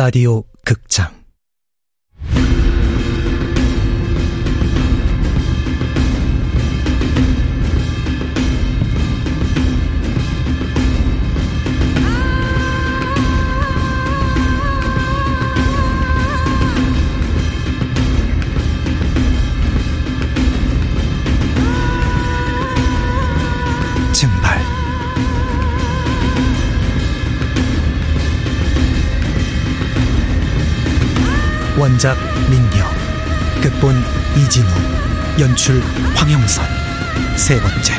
라디오 극장 원작 민경 극본 이진우 연출 황영선 세 번째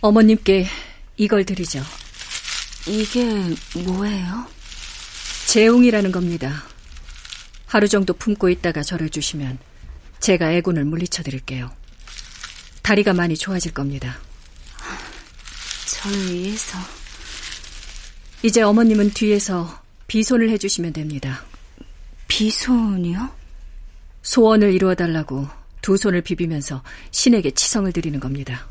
어머님께 이걸 드리죠. 이게 뭐예요? 재웅이라는 겁니다. 하루 정도 품고 있다가 저를 주시면 제가 애군을 물리쳐 드릴게요. 다리가 많이 좋아질 겁니다. 저를 위해서 이제 어머님은 뒤에서 비손을 해주시면 됩니다. 비손이요? 소원을 이루어달라고 두 손을 비비면서 신에게 치성을 드리는 겁니다.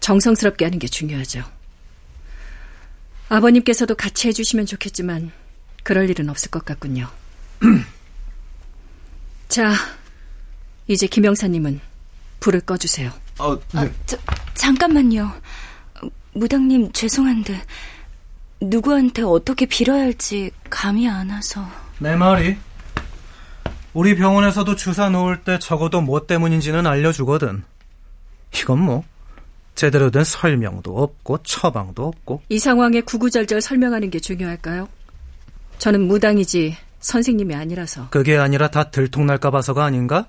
정성스럽게 하는 게 중요하죠. 아버님께서도 같이 해주시면 좋겠지만 그럴 일은 없을 것 같군요. 자, 이제 김영사님은 불을 꺼주세요. 어, 네. 아, 저, 잠깐만요. 무당님 죄송한데 누구한테 어떻게 빌어야 할지 감이 안 와서. 내 말이 우리 병원에서도 주사 놓을 때 적어도 뭐 때문인지는 알려주거든 이건 뭐 제대로 된 설명도 없고 처방도 없고 이 상황에 구구절절 설명하는 게 중요할까요? 저는 무당이지 선생님이 아니라서. 그게 아니라 다 들통날까 봐서가 아닌가?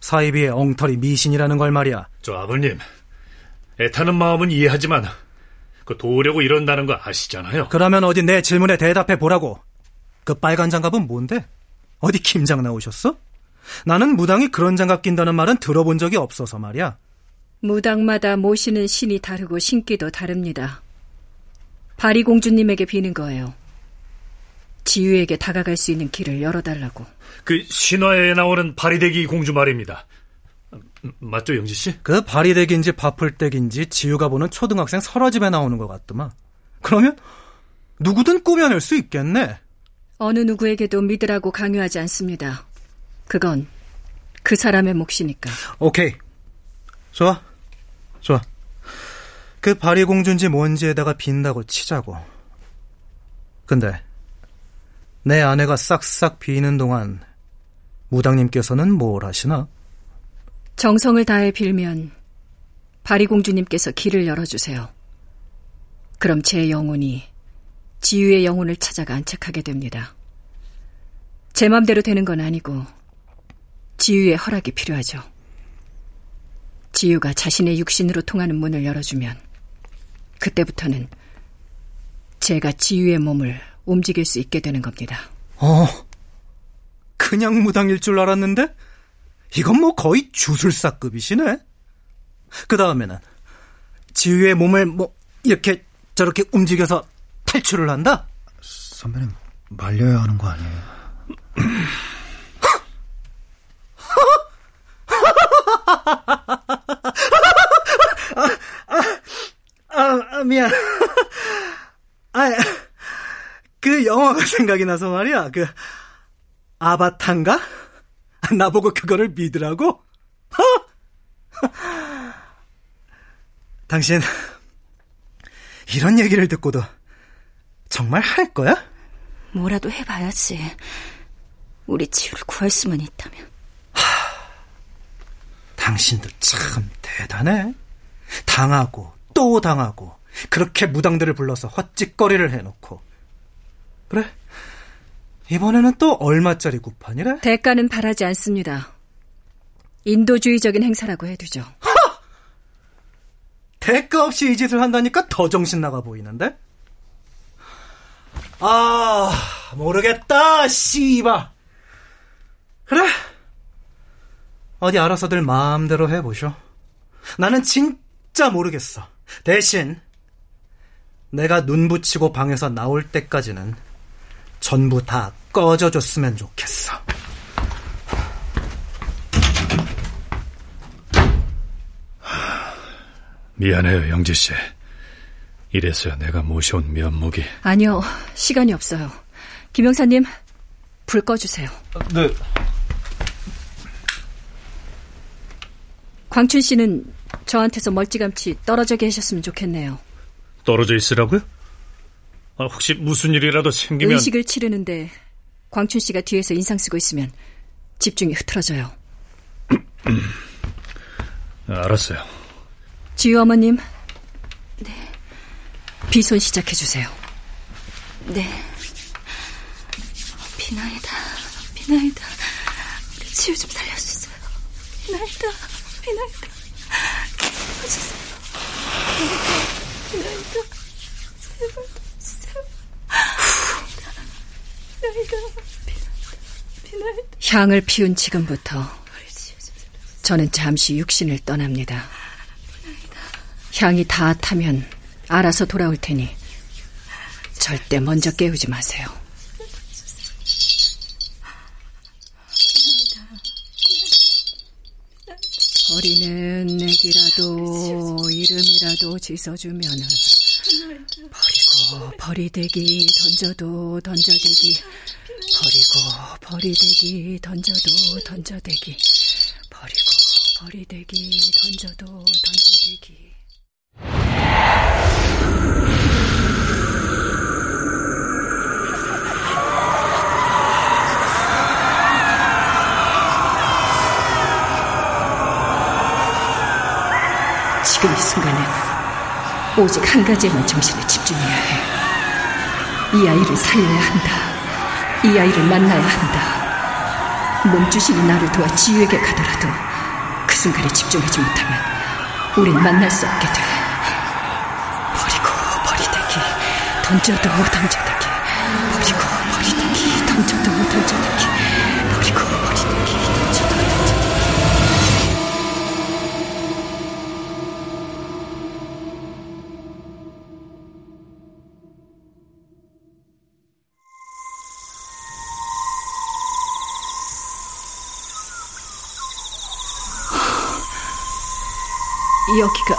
사이비의 엉터리 미신이라는 걸 말이야 저 아버님, 애타는 마음은 이해하지만 그 도우려고 이런다는 거 아시잖아요. 그러면 어디 내 질문에 대답해 보라고 그 빨간 장갑은 뭔데? 어디 김장 나오셨어? 나는 무당이 그런 장갑 낀다는 말은 들어본 적이 없어서 말이야 무당마다 모시는 신이 다르고 신기도 다릅니다. 바리 공주님에게 비는 거예요. 지유에게 다가갈 수 있는 길을 열어달라고. 그 신화에 나오는 바리대기 공주 말입니다. 음, 맞죠, 영지 씨? 그 바리댁인지 바풀댁인지 지우가 보는 초등학생 설화집에 나오는 것 같더만. 그러면 누구든 꾸며낼 수 있겠네. 어느 누구에게도 믿으라고 강요하지 않습니다. 그건 그 사람의 몫이니까. 오케이. 좋아. 좋아. 그 바리공주인지 뭔지에다가 빈다고 치자고. 근데 내 아내가 싹싹 비는 동안 무당님께서는 뭘 하시나? 정성을 다해 빌면 바리공주님께서 길을 열어주세요. 그럼 제 영혼이 지유의 영혼을 찾아가 안착하게 됩니다. 제 맘대로 되는 건 아니고 지유의 허락이 필요하죠. 지유가 자신의 육신으로 통하는 문을 열어주면 그때부터는 제가 지유의 몸을 움직일 수 있게 되는 겁니다. 어, 그냥 무당일 줄 알았는데? 이건 뭐 거의 주술사급이시네? 그 다음에는, 지유의 몸을 뭐, 이렇게, 저렇게 움직여서 탈출을 한다? 선배님 말려야 하는 거 아니에요? 아, 미안. 아, 그 영화가 생각이 나서 말이야. 그, 아바타인가? 나보고 그거를 믿으라고? 당신, 이런 얘기를 듣고도 정말 할 거야? 뭐라도 해봐야지. 우리 지유를 구할 수만 있다면. 당신도 참 대단해. 당하고 또 당하고 그렇게 무당들을 불러서 헛짓거리를 해놓고 그래 이번에는 또 얼마짜리 구판이래? 대가는 바라지 않습니다. 인도주의적인 행사라고 해두죠. 대가 없이 이 짓을 한다니까 더 정신 나가 보이는데? 아 모르겠다 씨바 그래 어디 알아서들 마음대로 해보쇼 나는 진짜 모르겠어 대신 내가 눈 붙이고 방에서 나올 때까지는 전부 다 꺼져줬으면 좋겠어. 미안해요, 영지 씨. 이래서야 내가 모셔온 면목이. 아니요, 시간이 없어요. 김영사님, 불 꺼주세요. 네. 광춘 씨는 저한테서 멀찌감치 떨어져 계셨으면 좋겠네요. 떨어져 있으라고요? 아, 혹시 무슨 일이라도 생기면 의식을 치르는데 광춘 씨가 뒤에서 인상 쓰고 있으면 집중이 흐트러져요. 아, 알았어요. 지유 어머님. 네. 비손 시작해 주세요. 네. 비나이다, 비나이다. 우리 지우 좀 살려주세요. 비나이다, 비나이다. 도와주세요. 비나이다, 비 향을 피운 지금부터. 저는 잠시 육신을 떠납니다. 향이 다 타면 알아서 돌아올 테니 절대 먼저 깨우지 마세요. 버리는 내기라도 이름이라도 지어주면은 버리고 버리대기 던져도 던져대기 버리고 버리대기 던져도 던져대기 버리고 버리대기 던져도 던져대기 지금 이 순간엔 오직 한 가지에만 정신을 집중해야 해. 이 아이를 살려야 한다. 이 아이를 만나야 한다. 몸주신이 나를 도와 지유에게 가더라도 그 순간에 집중하지 못하면 우린 만날 수 없게 돼. 버리고 버리대기 던져도 던져대기 버리고 버리대기 던져도 여기가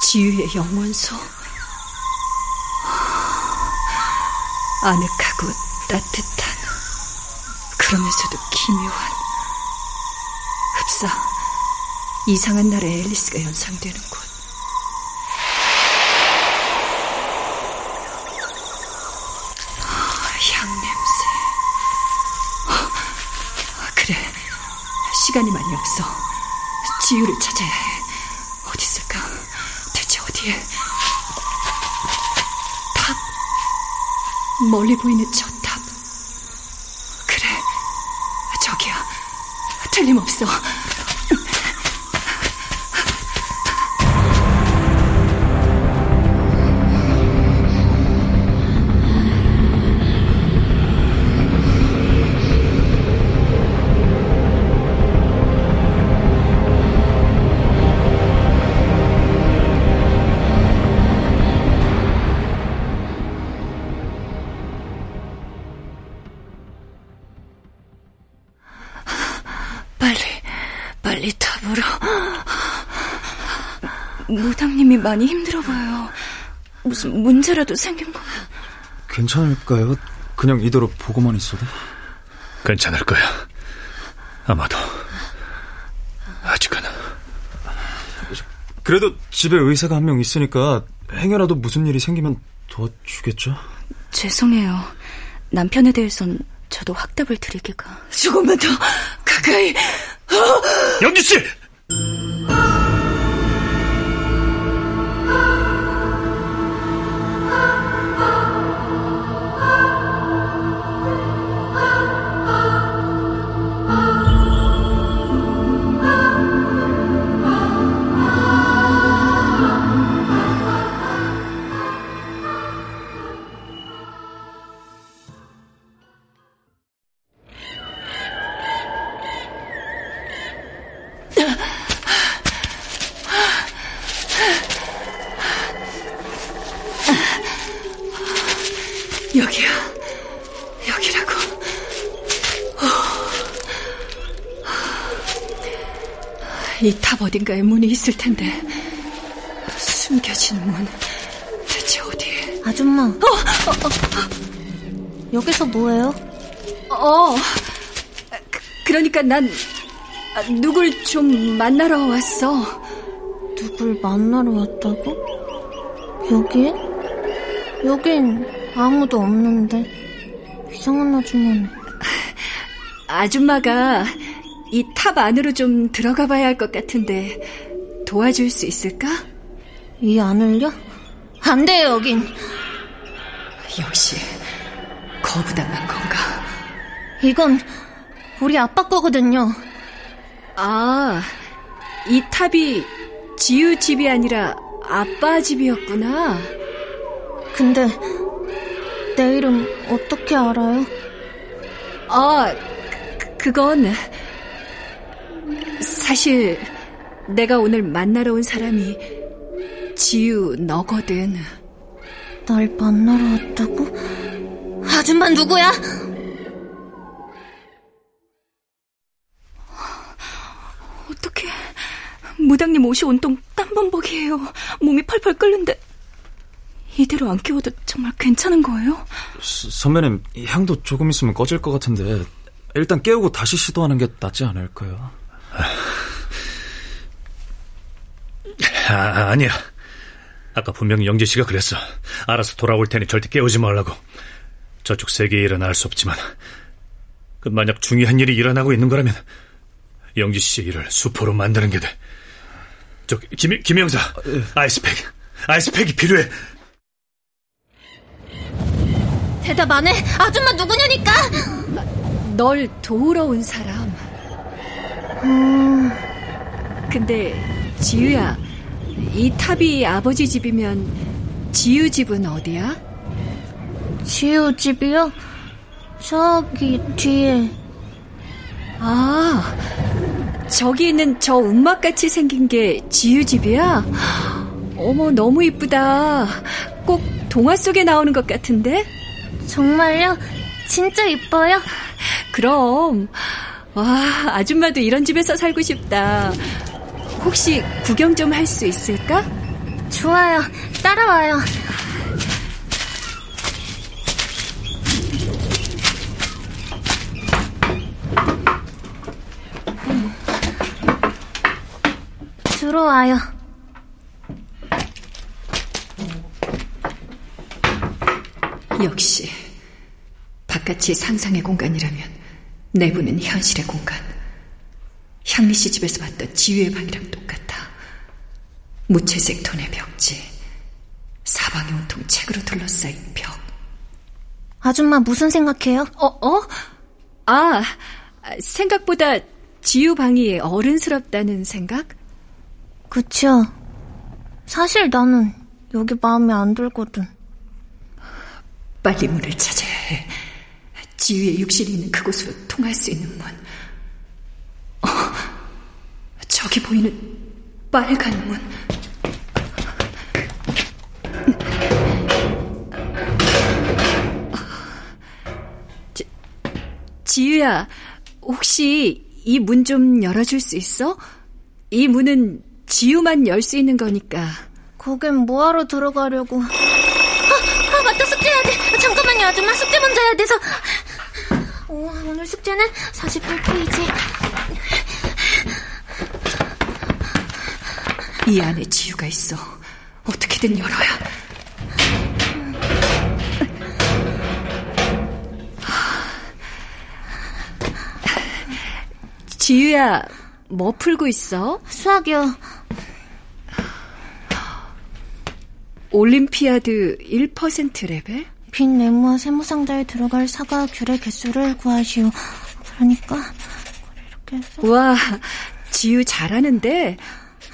지유의 영원소. 아늑하고 따뜻한, 그러면서도 기묘한, 흡사, 이상한 날의 앨리스가 연상되는 곳. 아, 향냄새. 아, 그래, 시간이 많이 없어. 지유를 찾아야 해. 대체 어디에? 탑. 멀리 보이는 저 탑. 그래. 저기야. 틀림없어. 많이 힘들어 보여요. 무슨 문제라도 생긴 거. 괜찮을까요? 그냥 이대로 보고만 있어도? 괜찮을 거야. 아마도. 아직은. 그래도 집에 의사가 한 명 있으니까 행여라도 무슨 일이 생기면 도와주겠죠? 죄송해요. 남편에 대해선 저도 확답을 드리기가. 조금만 더 가까이. 영지 씨! 이 탑 어딘가에 문이 있을 텐데. 숨겨진 문. 대체 어디에? 아줌마. 어, 어, 어. 여기서 뭐해요? 어. 그, 그러니까 난 누굴 좀 만나러 왔어. 누굴 만나러 왔다고? 여기? 여긴 아무도 없는데 이상한 아줌마네. 아줌마가 이 탑 안으로 좀 들어가 봐야 할 것 같은데 도와줄 수 있을까? 이 안을요? 안 돼요, 여긴. 역시 거부당한 건가? 이건 우리 아빠 거거든요. 아, 이 탑이 지유 집이 아니라 아빠 집이었구나. 근데 내 이름 어떻게 알아요? 아, 그, 그건 사실 내가 오늘 만나러 온 사람이 지유 너거든. 날 만나러 왔다고? 아줌마 누구야? 어떻게 무당님 옷이 온통 땀범벅이에요. 몸이 펄펄 끓는데 이대로 안 끼워도 정말 괜찮은 거예요? 서, 선배님 향도 조금 있으면 꺼질 것 같은데 일단 깨우고 다시 시도하는 게 낫지 않을까요? 아, 아니야. 아까 분명히 영재 씨가 그랬어. 알아서 돌아올 테니 절대 깨우지 말라고. 저쪽 세계에 일어날 수 없지만 그 만약 중요한 일이 일어나고 있는 거라면 영지 씨의 일을 수포로 만드는 게 돼. 저 김, 김영사, 아이스팩, 아이스팩이 필요해. 대답 안 해? 아줌마 누구냐니까? 널 도우러 온 사람. 음... 근데 지유야, 이 탑이 아버지 집이면 지유 집은 어디야? 지유 집이요? 저기 뒤에. 아, 저기 있는 저 움막같이 생긴 게 지유 집이야? 어머, 너무 이쁘다. 꼭 동화 속에 나오는 것 같은데? 정말요? 진짜 이뻐요? 그럼. 와, 아줌마도 이런 집에서 살고 싶다. 혹시 구경 좀 할 수 있을까? 좋아요. 따라와요. 들어와요. 역시 바깥이 상상의 공간이라면 내부는 현실의 공간. 향미 씨 집에서 봤던 지휘의 방이랑 똑같아. 무채색 톤의 벽지. 사방이 온통 책으로 둘러싸인 벽. 아줌마 무슨 생각해요? 어, 어? 아, 생각보다 지유 방이 어른스럽다는 생각? 그쵸. 사실 나는 여기 마음에 안 들거든. 빨리 문을 찾아야 해. 지휘의 육신이 있는 그곳으로 통할 수 있는 문. 어, 저기 보이는 빨간 문. 지, 지유야, 혹시 이 문 좀 열어줄 수 있어? 이 문은 지유만 열 수 있는 거니까. 거긴 뭐하러 들어가려고. 아, 아 맞다 숙제해야 돼. 잠깐만요 아줌마 숙제 먼저 해야 돼서. 오, 오늘 숙제는 48페이지. 이 안에 지유가 있어. 어떻게든 열어야. 지유야, 뭐 풀고 있어? 수학이요. 올림피아드 1% 레벨? 빈 네모와 세모상자에 들어갈 사과 귤의 개수를 구하시오. 그러니까 이렇게 해서 와, 지유 잘하는데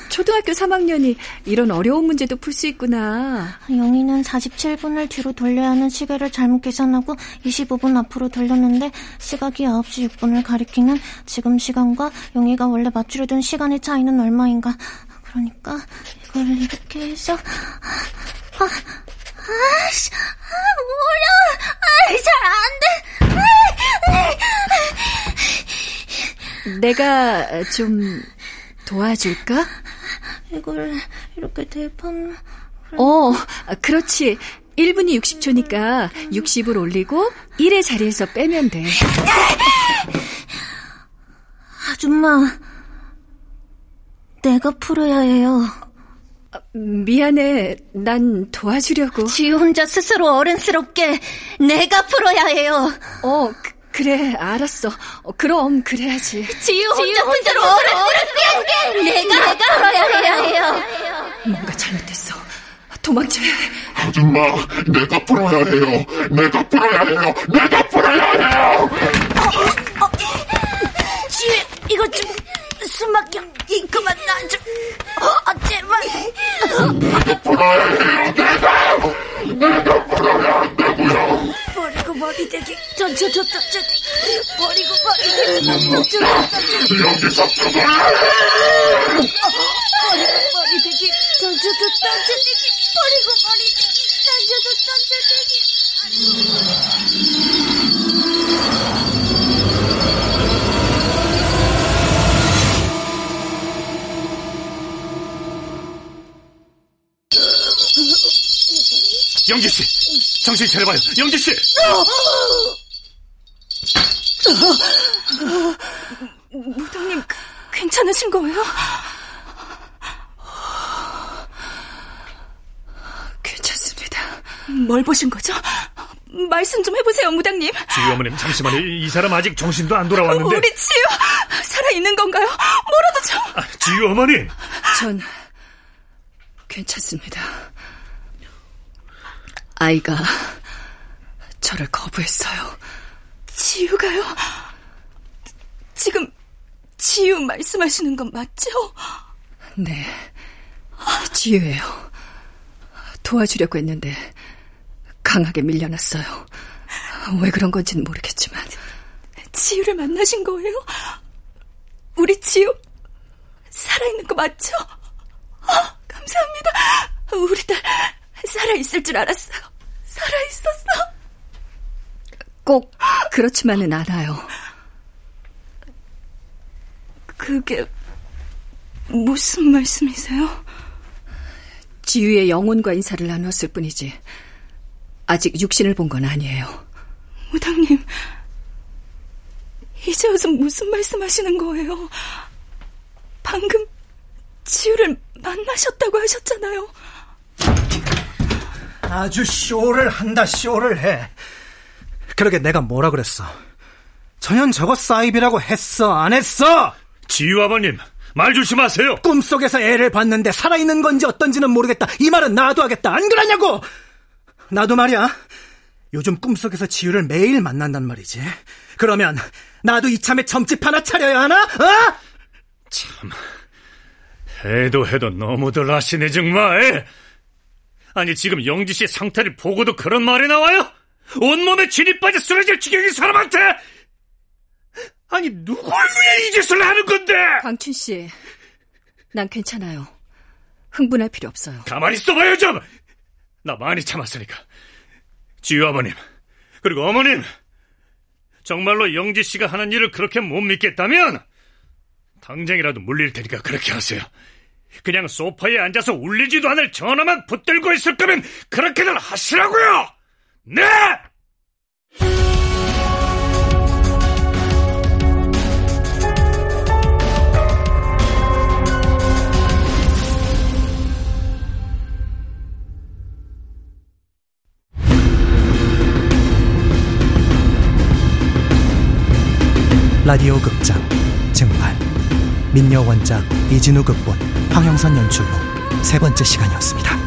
초등학교 3학년이 이런 어려운 문제도 풀 수 있구나. 영희는 47분을 뒤로 돌려야 하는 시계를 잘못 계산하고 25분 앞으로 돌렸는데 시각이 9시 6분을 가리키는 지금 시간과 영희가 원래 맞추려던 시간의 차이는 얼마인가. 그러니까 이걸 이렇게 해서 아, 아씨, 아, 어려워. 잘안 돼. 내가 좀 도와줄까? 이걸 이렇게 대판. 어, 그렇지. 1분이 60초니까 60을 올리고 1의 자리에서 빼면 돼. 아줌마, 내가 풀어야 해요. 미안해. 난 도와주려고. 지우 혼자 스스로 어른스럽게 내가 풀어야 해요. 어, 그, 래 알았어. 어, 그럼 그래야지. 지우 혼자 스스로 어른스럽게 내가 풀어야 해요. 뭔가 잘못됐어. 도망쳐야 해. 아줌마, 내가 풀어야 해요. 내가 풀어야 해요. 내가 풀어야 해요. 어, 어, 지우, 이거 좀 숨막혀. 그만 나 좀. 어, 제발. 버리고 머리 대기. 저, 저. 버리고 머리 대기. 여기서 죽어 정신 차려봐요. 영지 씨. 무당님, 괜찮으신 거예요? 괜찮습니다. 뭘 보신 거죠? 말씀 좀 해보세요, 무당님. 지유 어머님 잠시만요. 이, 이 사람 아직 정신도 안 돌아왔는데. 우리 지유 살아 있는 건가요? 뭐라도 좀. 아, 지유 어머님. 전 괜찮습니다. 아이가 저를 거부했어요. 지유가요? 지금 지유 말씀하시는 건 맞죠? 네, 지유예요. 도와주려고 했는데 강하게 밀려났어요. 왜 그런 건지는 모르겠지만. 지유를 만나신 거예요? 우리 지유 살아있는 거 맞죠? 아, 감사합니다. 우리 딸 살아있을 줄 알았어요. 살아있었어. 꼭 그렇지만은 않아요. 그게 무슨 말씀이세요? 지유의 영혼과 인사를 나눴을 뿐이지 아직 육신을 본 건 아니에요. 무당님, 이제 와서 무슨 말씀하시는 거예요? 방금 지유를 만나셨다고 하셨잖아요. 아주 쇼를 한다, 쇼를 해. 그러게 내가 뭐라 그랬어. 전현 저거 사이비라고 했어, 안 했어? 지유 아버님, 말 조심하세요. 꿈속에서 애를 봤는데 살아있는 건지 어떤지는 모르겠다. 이 말은 나도 하겠다. 안 그러냐고! 나도 말이야. 요즘 꿈속에서 지유를 매일 만난단 말이지. 그러면 나도 이참에 점집 하나 차려야 하나? 어? 참, 해도 해도 너무들 하시네 정말. 아니 지금 영지 씨 상태를 보고도 그런 말이 나와요? 온몸에 진이 빠져 쓰러질 지경인 사람한테 아니 누굴 위해 이 짓을 하는 건데? 강춘 씨, 난 괜찮아요. 흥분할 필요 없어요. 가만히 있어봐요 좀. 나 많이 참았으니까. 지유 아버님 그리고 어머님 정말로 영지 씨가 하는 일을 그렇게 못 믿겠다면 당장이라도 물릴 테니까 그렇게 하세요. 그냥 소파에 앉아서 울리지도 않을 전화만 붙들고 있을 거면 그렇게들 하시라고요. 네. 라디오 극장 증발 민여 원작 이진우 극본 황영선 연출로 세 번째 시간이었습니다.